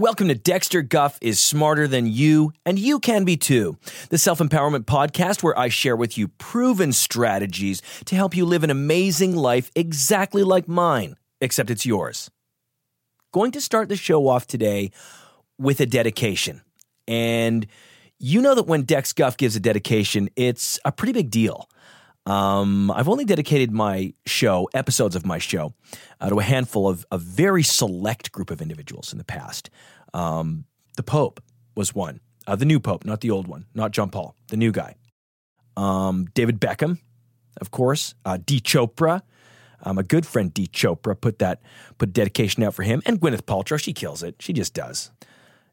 Welcome to Dexter Guff is Smarter Than You, and you can be too. The self empowerment podcast where I share with you proven strategies to help you live an amazing life exactly like mine, except it's yours. Going to start the show off today with a dedication. And you know that when Dex Guff gives a dedication, it's a pretty big deal. Um, I've only dedicated my show, episodes of my show, uh, to a handful of a very select group of individuals in the past. Um, the Pope was one, uh, the new Pope, not the old one, not John Paul, the new guy. Um, David Beckham, of course, uh, D. Chopra. Um, a good friend, D. Chopra, put that put dedication out for him, and Gwyneth Paltrow. She kills it. She just does.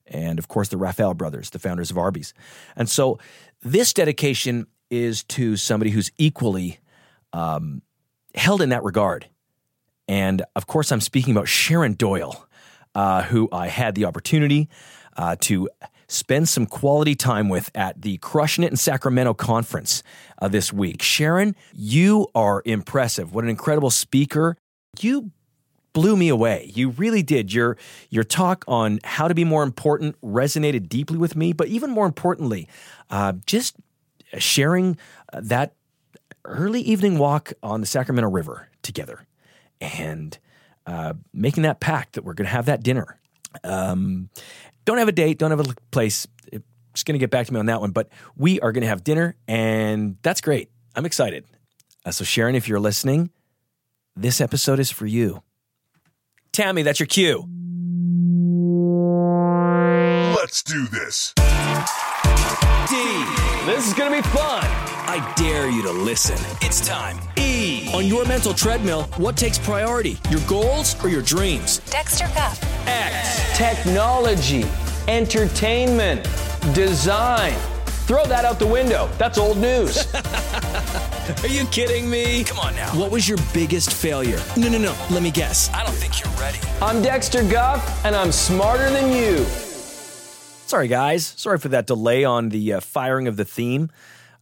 And of course, the Raphael brothers, the founders of Arby's. And so, this dedication is to somebody who's equally um, held in that regard. And of course, I'm speaking about Sharon Doyle, uh, who I had the opportunity uh, to spend some quality time with at the Crushing It in Sacramento conference uh, this week. Sharon, you are impressive. What an incredible speaker. You blew me away. You really did. Your your talk on how to be more important resonated deeply with me. But even more importantly, uh, just sharing uh, that early evening walk on the Sacramento River together, and uh, making that pact that we're going to have that dinner. Um, don't have a date. Don't have a place. Just going to get back to me on that one. But we are going to have dinner, and that's great. I'm excited. Uh, so Sharon, if you're listening, this episode is for you. Tammy, that's your cue. Let's do this. D. This is going to be fun. I dare you to listen. It's time. E. On your mental treadmill, what takes priority? Your goals or your dreams? Dexter Guff. X. Technology, entertainment, design. Throw that out the window. That's old news. Are you kidding me? Come on now. What was your biggest failure? No, no, no. Let me guess. I don't think you're ready. I'm Dexter Guff, and I'm smarter than you. Sorry, guys. Sorry for that delay on the uh, firing of the theme.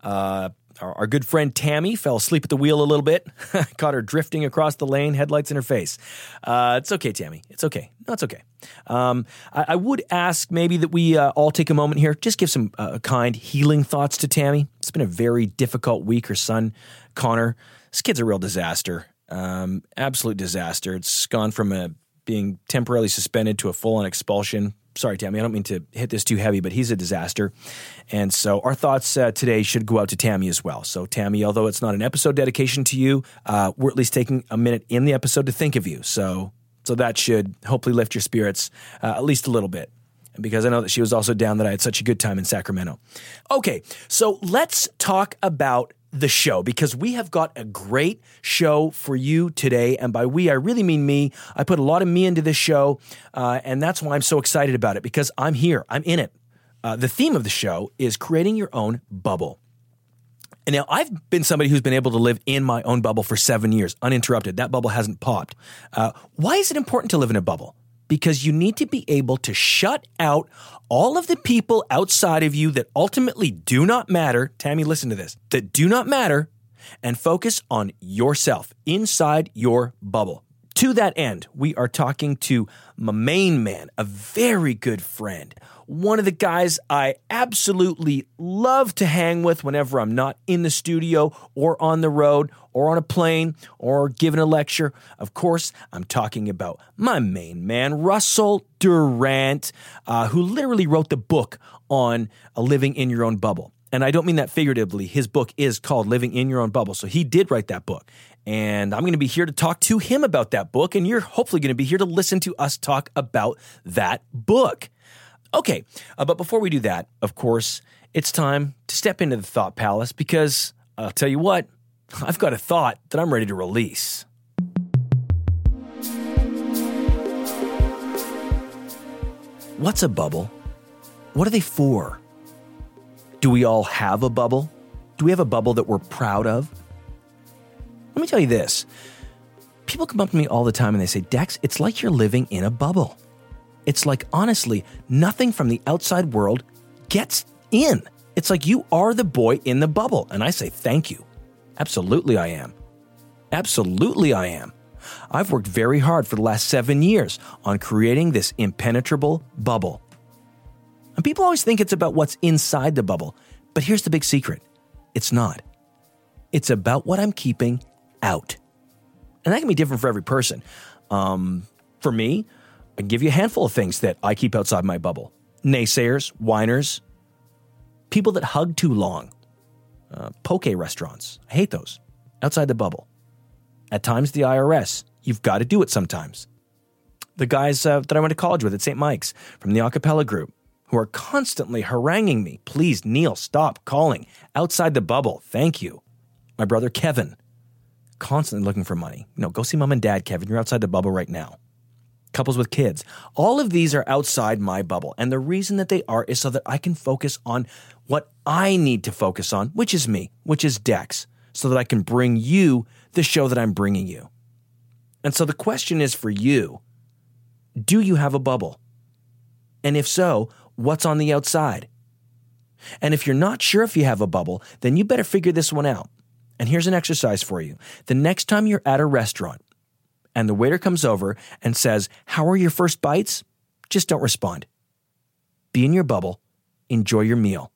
Uh, our, our good friend Tammy fell asleep at the wheel a little bit. Caught her drifting across the lane, headlights in her face. Uh, it's okay, Tammy. It's okay. No, it's okay. Um, I, I would ask maybe that we uh, all take a moment here, just give some uh, kind, healing thoughts to Tammy. It's been a very difficult week. Her son, Connor, this kid's a real disaster. Um, absolute disaster. It's gone from a being temporarily suspended to a full on expulsion. Sorry, Tammy, I don't mean to hit this too heavy, but he's a disaster. And so our thoughts uh, today should go out to Tammy as well. So, Tammy, although it's not an episode dedication to you, uh, we're at least taking a minute in the episode to think of you. So, so that should hopefully lift your spirits uh, at least a little bit. Because I know that she was also down that I had such a good time in Sacramento. Okay, so let's talk about the show because we have got a great show for you today. And by we, I really mean me. I put a lot of me into this show, uh, and that's why I'm so excited about it because I'm here, I'm in it. Uh, the theme of the show is creating your own bubble. And now I've been somebody who's been able to live in my own bubble for seven years, uninterrupted. That bubble hasn't popped. Uh, why is it important to live in a bubble? Because you need to be able to shut out all of the people outside of you that ultimately do not matter. Tammy, listen to this that do not matter and focus on yourself inside your bubble. To that end, we are talking to my main man, a very good friend, one of the guys I absolutely love to hang with whenever I'm not in the studio or on the road or on a plane or giving a lecture. Of course, I'm talking about my main man, Russell Durant, uh, who literally wrote the book on uh, living in your own bubble. And I don't mean that figuratively. His book is called Living in Your Own Bubble. So he did write that book. And I'm going to be here to talk to him about that book. And you're hopefully going to be here to listen to us talk about that book. Okay, uh, but before we do that, of course, it's time to step into the thought palace because I'll tell you what, I've got a thought that I'm ready to release. What's a bubble? What are they for? Do we all have a bubble? Do we have a bubble that we're proud of? Let me tell you this. People come up to me all the time and they say, Dex, it's like you're living in a bubble. It's like, honestly, nothing from the outside world gets in. It's like you are the boy in the bubble. And I say, thank you. Absolutely, I am. Absolutely, I am. I've worked very hard for the last seven years on creating this impenetrable bubble. And people always think it's about what's inside the bubble. But here's the big secret it's not. It's about what I'm keeping out. And that can be different for every person. Um, for me, I can give you a handful of things that I keep outside my bubble naysayers, whiners, people that hug too long, uh, poke restaurants. I hate those. Outside the bubble. At times, the IRS. You've got to do it sometimes. The guys uh, that I went to college with at St. Mike's from the acapella group who are constantly haranguing me. Please, Neil, stop calling. Outside the bubble. Thank you. My brother Kevin, constantly looking for money. No, go see mom and dad, Kevin. You're outside the bubble right now couples with kids. All of these are outside my bubble. And the reason that they are is so that I can focus on what I need to focus on, which is me, which is Dex, so that I can bring you the show that I'm bringing you. And so the question is for you Do you have a bubble? And if so, what's on the outside? And if you're not sure if you have a bubble, then you better figure this one out. And here's an exercise for you. The next time you're at a restaurant, and the waiter comes over and says, How are your first bites? Just don't respond. Be in your bubble, enjoy your meal.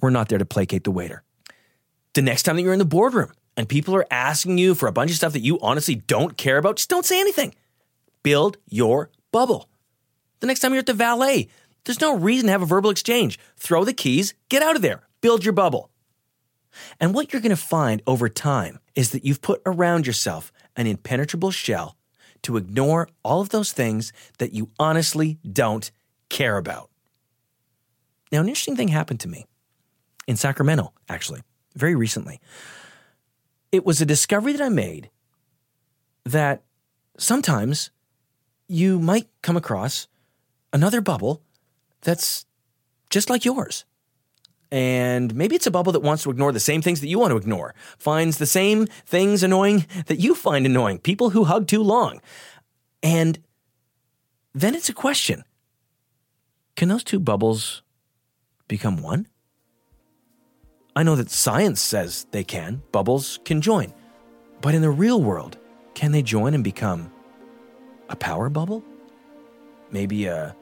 We're not there to placate the waiter. The next time that you're in the boardroom and people are asking you for a bunch of stuff that you honestly don't care about, just don't say anything. Build your bubble. The next time you're at the valet, there's no reason to have a verbal exchange. Throw the keys, get out of there, build your bubble. And what you're going to find over time is that you've put around yourself an impenetrable shell to ignore all of those things that you honestly don't care about. Now, an interesting thing happened to me in Sacramento, actually, very recently. It was a discovery that I made that sometimes you might come across another bubble that's just like yours. And maybe it's a bubble that wants to ignore the same things that you want to ignore, finds the same things annoying that you find annoying, people who hug too long. And then it's a question can those two bubbles become one? I know that science says they can, bubbles can join. But in the real world, can they join and become a power bubble? Maybe a,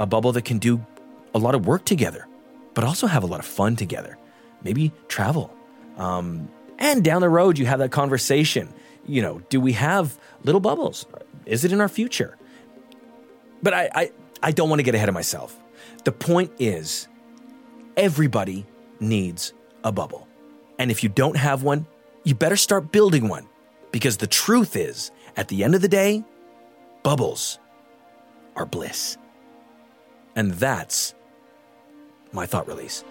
a bubble that can do a lot of work together but also have a lot of fun together. Maybe travel. Um, and down the road, you have that conversation. You know, do we have little bubbles? Is it in our future? But I, I, I don't want to get ahead of myself. The point is, everybody needs a bubble. And if you don't have one, you better start building one. Because the truth is, at the end of the day, bubbles are bliss. And that's my thought release.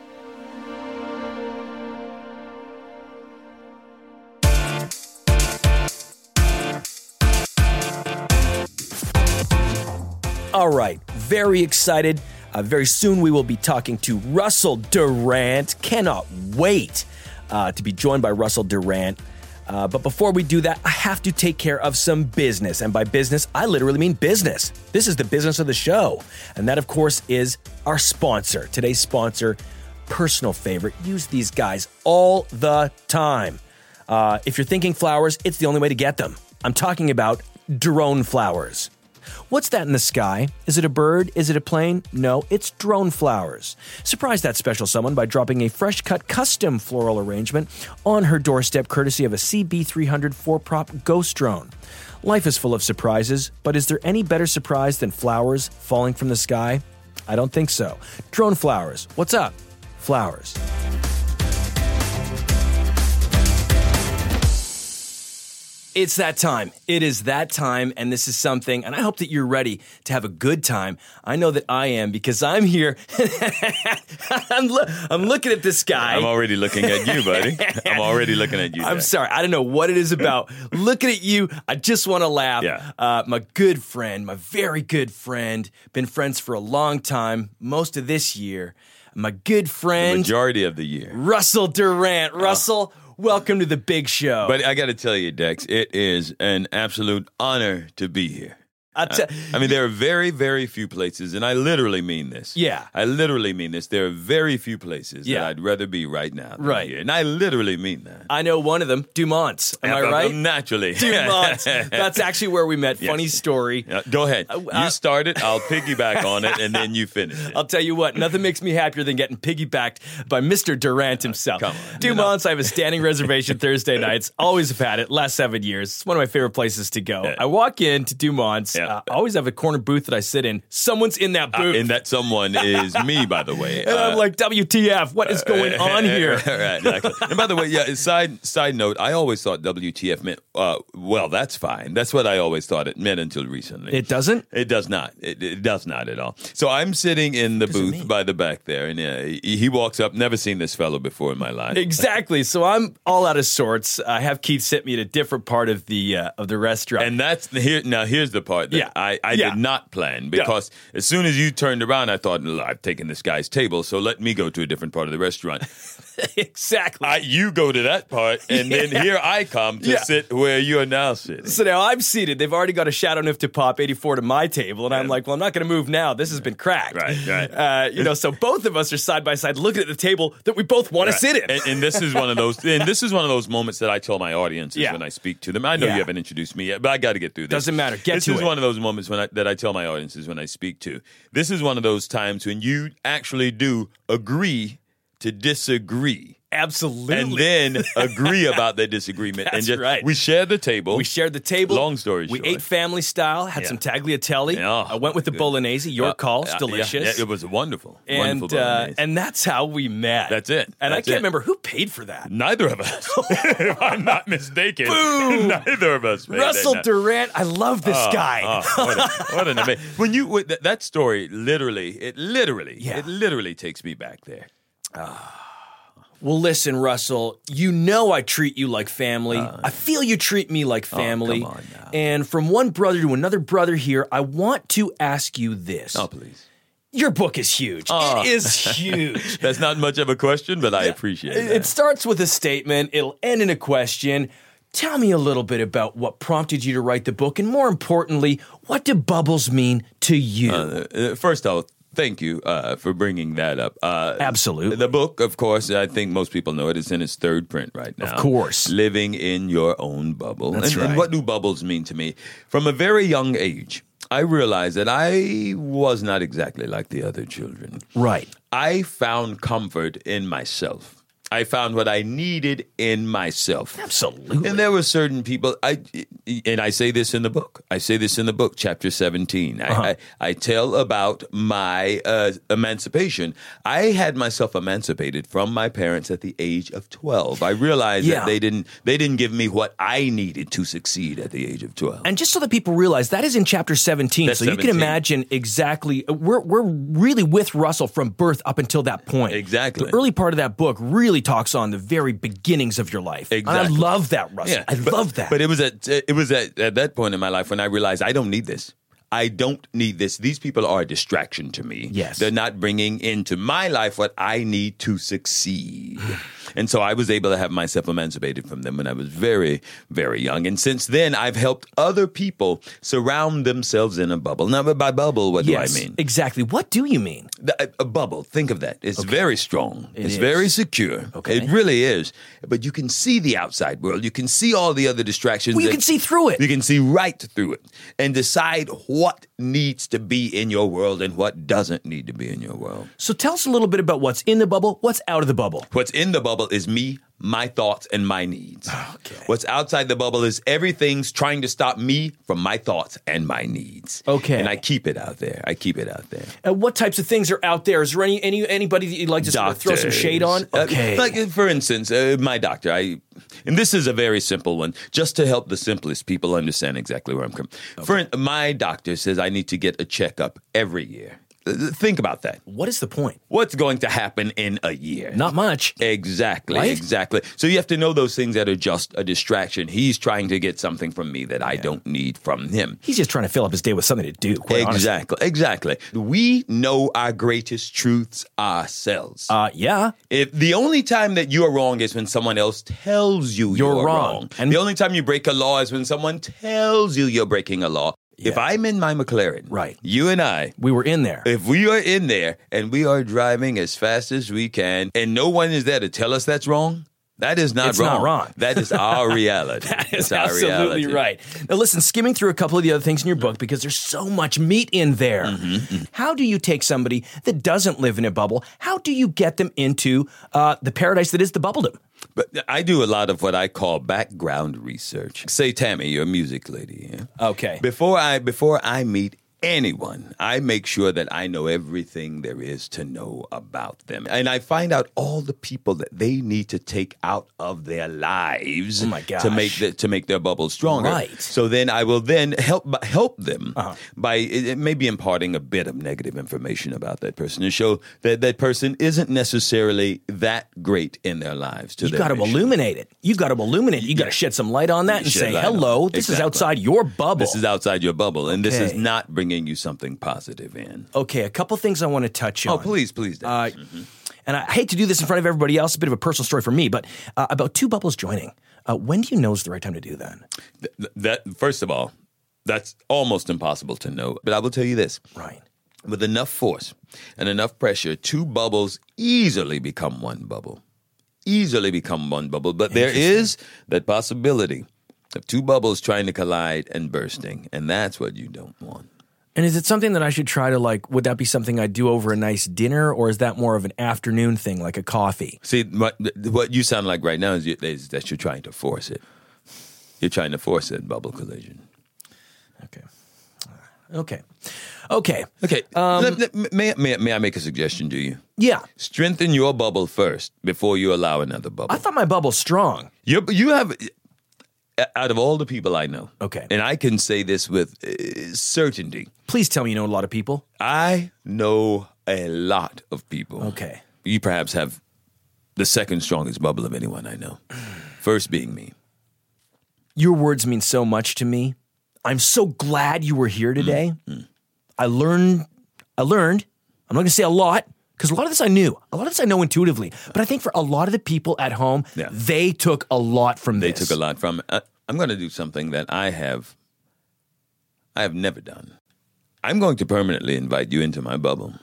All right, very excited. Uh, very soon we will be talking to Russell Durant. Cannot wait uh, to be joined by Russell Durant. Uh, but before we do that, I have to take care of some business. And by business, I literally mean business. This is the business of the show. And that, of course, is our sponsor. Today's sponsor, personal favorite. Use these guys all the time. Uh, if you're thinking flowers, it's the only way to get them. I'm talking about drone flowers. What's that in the sky? Is it a bird? Is it a plane? No, it's drone flowers. Surprise that special someone by dropping a fresh cut custom floral arrangement on her doorstep courtesy of a CB300 4 prop ghost drone. Life is full of surprises, but is there any better surprise than flowers falling from the sky? I don't think so. Drone flowers. What's up? Flowers. It's that time. It is that time, and this is something, and I hope that you're ready to have a good time. I know that I am because I'm here. I'm, lo- I'm looking at this guy. I'm already looking at you, buddy. I'm already looking at you. I'm sorry. I don't know what it is about. Looking at you, I just want to laugh. Yeah. Uh, my good friend, my very good friend, been friends for a long time, most of this year. My good friend. The friend, majority of the year. Russell Durant. Russell, welcome to the big show. But I got to tell you, Dex, it is an absolute honor to be here. I mean, there are very, very few places, and I literally mean this. Yeah. I literally mean this. There are very few places Yeah. that I'd rather be right now. Than Right. Here. And I literally mean that. I know one of them, Dumont's. Am I right? Naturally. Dumont's. That's actually where we met. Yes. Funny story. Yeah, Go ahead. uh, you start it. I'll piggyback on it, and then you finish it. I'll tell you what, nothing makes me happier than getting piggybacked by Mr. Durant himself. come on. Dumont's, I have a standing reservation Thursday nights. Always have had it, last seven years. It's one of my favorite places to go. I walk into Dumont's, Yeah. Uh, I always have a corner booth that I sit in. Someone's in that Uh, booth. and that someone is me, by the way. and I'm Uh, like, WTF, what is going on here? right, exactly. And by the way, yeah. Side side note, I always thought WTF meant. Uh, well, that's fine. That's what I always thought it meant until recently. It doesn't? It does not. It, it does not at all. So I'm sitting in the booth by the back there, and uh, he, he walks up. Never seen this fellow before in my life. Exactly. So I'm all out of sorts. I have Keith sit me at a different part of the uh, of the restaurant. And that's the, here. Now here's the part that Yeah. I, I Yeah. did not plan because as soon as you turned around, I thought "Look, I've taken this guy's table, so let me go to a different part of the restaurant. exactly. I, you go to that part, and then here I come to Yeah. sit where you are now sitting. So now I'm seated. They've already got a Châteauneuf-du-Pape 84 to my table, and I'm like, well, I'm not going to move now. This has been cracked. Right, right. Uh, you know, so both of us are side by side looking at the table that we both want to sit in. And, and this is one of those. And this is one of those moments that I tell my audiences Yeah. when I speak to them. I know Yeah. you haven't introduced me yet, but I got to get through this. Doesn't matter. Get this to is it. one of those moments when I, that I tell my audiences when I speak to. This is one of those times when you actually do agree to disagree. Absolutely. And then agree about the disagreement. That's and just, right. We shared the table. we shared the table. Long story We short. ate family style, had Yeah. some tagliatelle. Oh, I went with the good. bolognese. Your Uh, call. uh, It's yeah, delicious. yeah, it was wonderful. and wonderful uh, and that's how we met. That's it. And I can't it. remember who paid for that. Neither of us. if I'm not mistaken. Boom. Neither of us. Russell that. Durant. I love this guy. Oh, what, a, what an amazing. When you that, that story, literally, it literally, Yeah. it literally takes me back there. Well, listen, Russell, you know I treat you like family. I feel you treat me like family. Uh. Oh, come on now. And from one brother to another brother here, I want to ask you this. Oh, please. Your book is huge. Oh. It is huge. That's not much of a question, but I appreciate it, it. starts with a statement, it'll end in a question. Tell me a little bit about what prompted you to write the book, and more importantly, what do bubbles mean to you? Uh, first, I'll thank you uh, for bringing that up. Uh, Absolutely. The book, of course, I think most people know it. It's in its third print right now. Of course. Living in your own bubble. That's and, and right. what do bubbles mean to me? From a very young age, I realized that I was not exactly like the other children. right. I found comfort in myself. I found what I needed in myself. Absolutely. And there were certain people, I and I say this in the book. I say this in the book, chapter 17. Uh-huh. I, I, I tell about my uh, emancipation. I had myself emancipated from my parents at the age of 12. I realized Yeah. that they didn't they didn't give me what I needed to succeed at the age of 12. And just so that people realize, that is in chapter 17. That's so you can imagine exactly, we're, we're really with Russell from birth up until that point. Exactly. The early part of that book really talks on the very beginnings of your life. And I love that, Russell. I but- love that. But it was at it was at, at that point in my life when I realized I don't need this. I don't need this. These people are a distraction to me. Yes. They're not bringing into my life what I need to succeed. And so I was able to have myself emancipated from them when I was very, very young. And since then, I've helped other people surround themselves in a bubble. Now, by bubble, what yes, do I mean? Exactly. What do you mean? The- a, bubble. Think of that. It's very strong. It it's is. very secure. Okay. It really is. But you can see the outside world. You can see all the other distractions. Well, you can see through it. You can see right through it and decide what needs to be in your world and what doesn't need to be in your world. So tell us a little bit about what's in the bubble, what's out of the bubble. What's in the bubble is me, my thoughts, and my needs. Okay. What's outside the bubble is everything's trying to stop me from my thoughts and my needs. Okay. And I keep it out there. I keep it out there. Uh, what types of things are out there? Is there any, any anybody that you'd like to sort of throw some shade on? Uh, Okay. like uh, for instance, uh, my doctor. I and this is a very simple one, just to help the simplest people understand exactly where I'm coming. For my doctor says I need to get a checkup every year. Think about that. what is the point? What's going to happen in a year? Not much. Exactly, Right? exactly. So you have to know those things that are just a distraction. He's trying to get something from me that I don't need from him. He's just trying to fill up his day with something to do. Quite honestly. Exactly, exactly. We know our greatest truths ourselves. Uh, yeah. If the only time that you are wrong is when someone else tells you You're you're, wrong. wrong. And- the only time you break a law is when someone tells you you're breaking a law. If I'm in my McLaren, Right. you and I, We were in there. if we are in there and we are driving as fast as we can and no one is there to tell us that's wrong, that is not It's wrong. not wrong. That is our reality. That is It's our absolutely reality. right. Now, listen, skimming through a couple of the other things in your book because there's so much meat in there. Mm-hmm, How do you take somebody that doesn't live in a bubble? How do you get them into uh, the paradise that is the bubbledom? But I do a lot of what I call background research. Say, Tammy, you're a music lady. Yeah? Okay. Before I before I meet anyone, I make sure that I know everything there is to know about them, and I find out all the people that they need to take out of their lives Oh my to make the, to make their bubble stronger. Right. So then I will then help help them Uh-huh. by maybe imparting a bit of negative information about that person to show that that person isn't necessarily that great in their lives. To You got to illuminate it. You got to illuminate it. You got to shed some light on that and say, hello, this is outside your bubble. This is outside your bubble, and this is not bringing you something positive in. okay, a couple things I want to touch on. Oh, please, please. Uh, and I hate to do this in front of everybody else, a bit of a personal story for me, but uh, about two bubbles joining. Uh, when do you know is the right time to do that? Th- that first of all, that's almost impossible to know. But I will tell you this: Right. with enough force and enough pressure, two bubbles easily become one bubble. Easily become one bubble. But there is that possibility of two bubbles trying to collide and bursting, and that's what you don't want. And is it something that I should try to like? Would that be something I do over a nice dinner, or is that more of an afternoon thing, like a coffee? See, what, what you sound like right now is, you, is that you're trying to force it. You're trying to force it, bubble collision. Okay. Okay. Okay. Okay, um, let- let- may, may, may I make a suggestion to you? Yeah. Strengthen your bubble first before you allow another bubble. I thought my bubble's strong. you you have out of all the people I know. Okay. and I can say this with uh, certainty. Please tell me you know a lot of people. I know a lot of people. Okay. you perhaps have the second strongest bubble of anyone I know. First being me. Your words mean so much to me. I'm so glad you were here today. I learned, I learned, I'm not going to say a lot because a lot of this I knew. A lot of this I know intuitively. But I think for a lot of the people at home, Yeah. they took a lot from They this. They took a lot from. Uh, I'm going to do something that I have. I have never done. I'm going to permanently invite you into my bubble.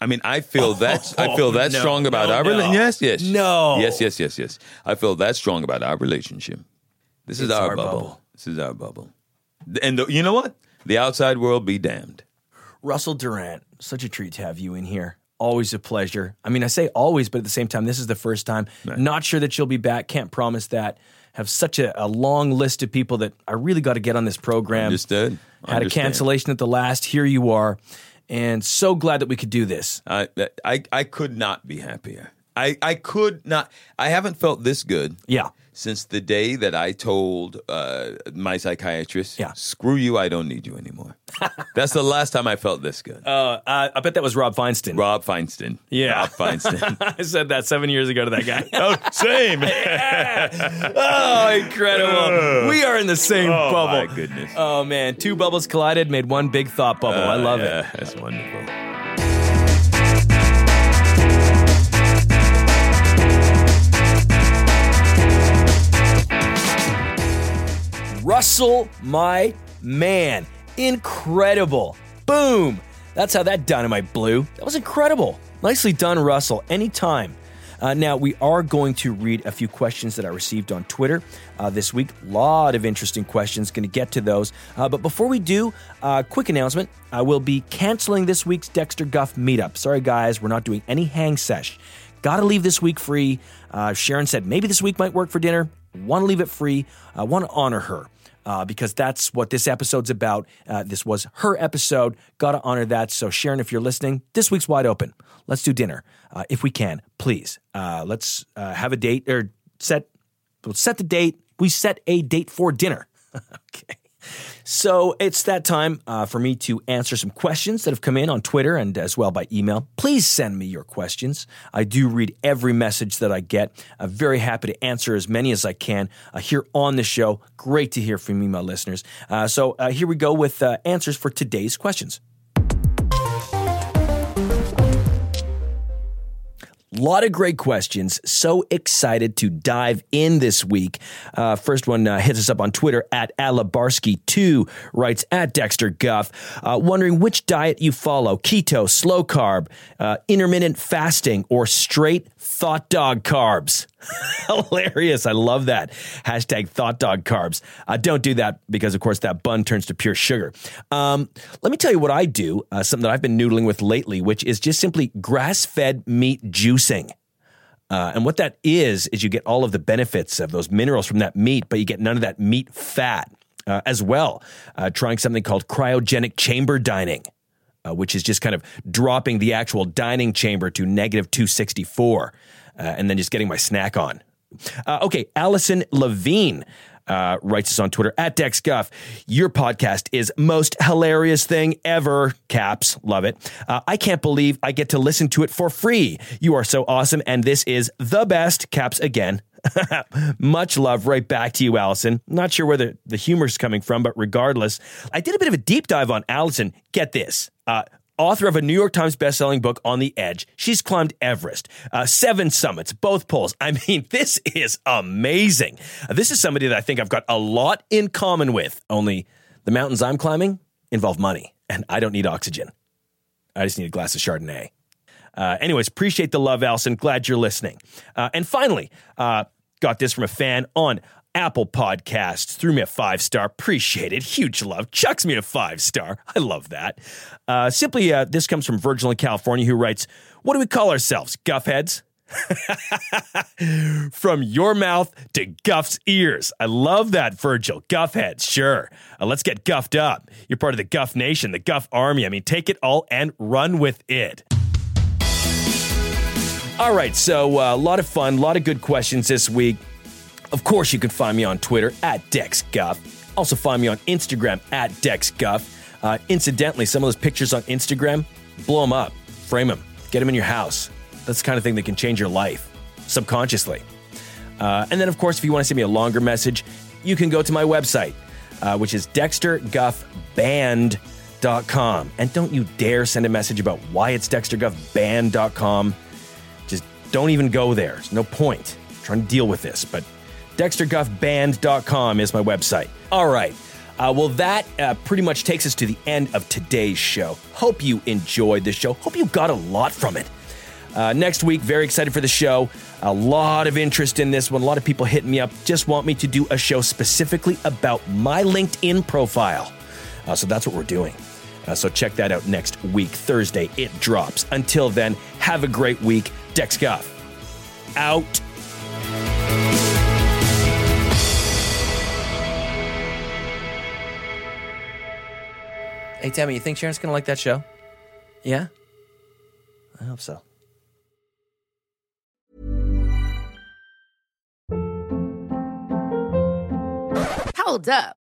I mean, I feel that I feel that no, strong about no, our no. relationship. Yes, yes, No. yes, yes, yes, yes. I feel that strong about our relationship. This is our, our bubble. bubble. This is our bubble. And the, you know what? The outside world be damned. Russell Durant, such a treat to have you in here. Always a pleasure. I mean, I say always, but at the same time, this is the first time. Not sure that you'll be back. Can't promise that. Have such a, a long list of people that I really got to get on this program. Understood. Had a cancellation at the last. Here you are. And so glad that we could do this. I, I I could not be happier. I, I could not. I haven't felt this good. Yeah. Since the day that I told uh, my psychiatrist, Yeah. screw you, I don't need you anymore. That's the last time I felt this good. Uh, I, I bet that was Rob Feinstein. Rob Feinstein. Yeah. Rob Feinstein. I said that seven years ago to that guy. oh, same. oh, incredible. We are in the same bubble. oh, bubble. my goodness. Oh, man. Two bubbles collided, made one big thought bubble. I love it. That's wonderful. Russell, my man. Incredible. Boom. That's how that dynamite blew. That was incredible. Nicely done, Russell. Anytime. Uh, now, we are going to read a few questions that I received on Twitter uh, this week. A lot of interesting questions. Going to get to those. Uh, but before we do, uh, quick announcement I will be canceling this week's Dexter Guff meetup. Sorry, guys, we're not doing any hang sesh. Got to leave this week free. Uh, Sharon said maybe this week might work for dinner. Want to leave it free. I want to honor her. Uh, because that's what this episode's about. Uh, this was her episode. Got to honor that. So, Sharon, if you're listening, this week's wide open. Let's do dinner uh, if we can, please. Uh, let's uh, have a date or set. We'll set the date. We set a date for dinner. okay. So it's that time uh, for me to answer some questions that have come in on Twitter and as well by email. Please send me your questions. I do read every message that I get. I'm very happy to answer as many as I can uh, here on the show. Great to hear from you, my listeners. Uh, so uh, here we go with uh, answers for today's questions. Lot of great questions. So excited to dive in this week. Uh, first one uh, hits us up on Twitter at Alabarski2, writes at Dexter Guff, uh, wondering which diet you follow keto, slow carb, uh, intermittent fasting, or straight thought dog carbs. Hilarious. I love that. Hashtag thought dog carbs. Uh, don't do that because, of course, that bun turns to pure sugar. Um, let me tell you what I do, uh, something that I've been noodling with lately, which is just simply grass fed meat juicing. Uh, and what that is, is you get all of the benefits of those minerals from that meat, but you get none of that meat fat uh, as well. Uh, trying something called cryogenic chamber dining. Uh, which is just kind of dropping the actual dining chamber to negative 264 uh, and then just getting my snack on. Uh, okay, Alison Levine. Uh, writes us on Twitter at DexGuff. Your podcast is most hilarious thing ever. Caps, love it. Uh, I can't believe I get to listen to it for free. You are so awesome, and this is the best. Caps again. Much love right back to you, Alison. Not sure where the, the humor's coming from, but regardless, I did a bit of a deep dive on Alison. Get this. Uh, author of a New York Times bestselling book, On the Edge. She's climbed Everest, uh, seven summits, both poles. I mean, this is amazing. Uh, this is somebody that I think I've got a lot in common with, only the mountains I'm climbing involve money, and I don't need oxygen. I just need a glass of Chardonnay. Uh, anyways, appreciate the love, Alison. Glad you're listening. Uh, and finally, uh, got this from a fan on Apple Podcasts threw me a five star. Appreciate it. Huge love. Chucks me a five star. I love that. Uh, simply, uh, this comes from Virgil in California, who writes, What do we call ourselves? Guffheads? From your mouth to Guff's ears. I love that, Virgil. Guff Guffheads, sure. Uh, let's get guffed up. You're part of the Guff Nation, the Guff Army. I mean, take it all and run with it. All right, so uh, a lot of fun, a lot of good questions this week. Of course, you can find me on Twitter at DexGuff. Also, find me on Instagram at DexGuff. Uh, incidentally, some of those pictures on Instagram, blow them up, frame them, get them in your house. That's the kind of thing that can change your life subconsciously. Uh, and then, of course, if you want to send me a longer message, you can go to my website, uh, which is dexterguffband.com. And don't you dare send a message about why it's dexterguffband.com. Just don't even go there. There's no point. I'm trying to deal with this, but dexterguffband.com is my website. All right. Uh, well, that uh, pretty much takes us to the end of today's show. Hope you enjoyed the show. Hope you got a lot from it. Uh, next week, very excited for the show. A lot of interest in this one. A lot of people hitting me up. Just want me to do a show specifically about my LinkedIn profile. Uh, so that's what we're doing. Uh, so check that out next week, Thursday. It drops. Until then, have a great week. Dex Guff. Out. Hey, Tammy, you think Sharon's going to like that show? Yeah? I hope so. Hold up.